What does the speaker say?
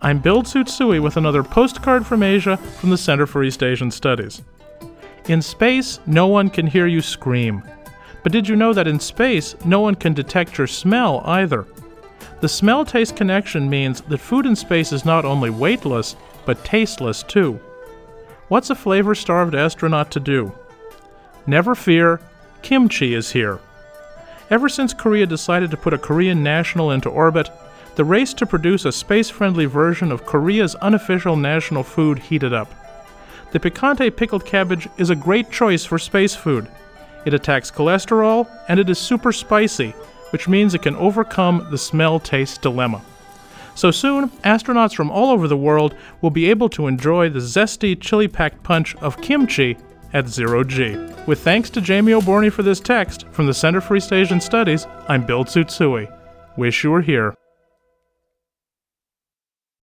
I'm Bill Tsutsui with another postcard from Asia from the Center for East Asian Studies. In space, no one can hear you scream. But did you know that in space, no one can detect your smell either? The smell taste connection means that food in space is not only weightless, but tasteless too. What's a flavor starved astronaut to do? Never fear, kimchi is here. Ever since Korea decided to put a Korean national into orbit, the race to produce a space friendly version of Korea's unofficial national food heated up. The picante pickled cabbage is a great choice for space food. It attacks cholesterol and it is super spicy, which means it can overcome the smell taste dilemma. So soon, astronauts from all over the world will be able to enjoy the zesty, chili packed punch of kimchi at zero G. With thanks to Jaimie Oborny for this text from the Center for East Asian Studies, I'm Bill Tsutsui. Wish you were here.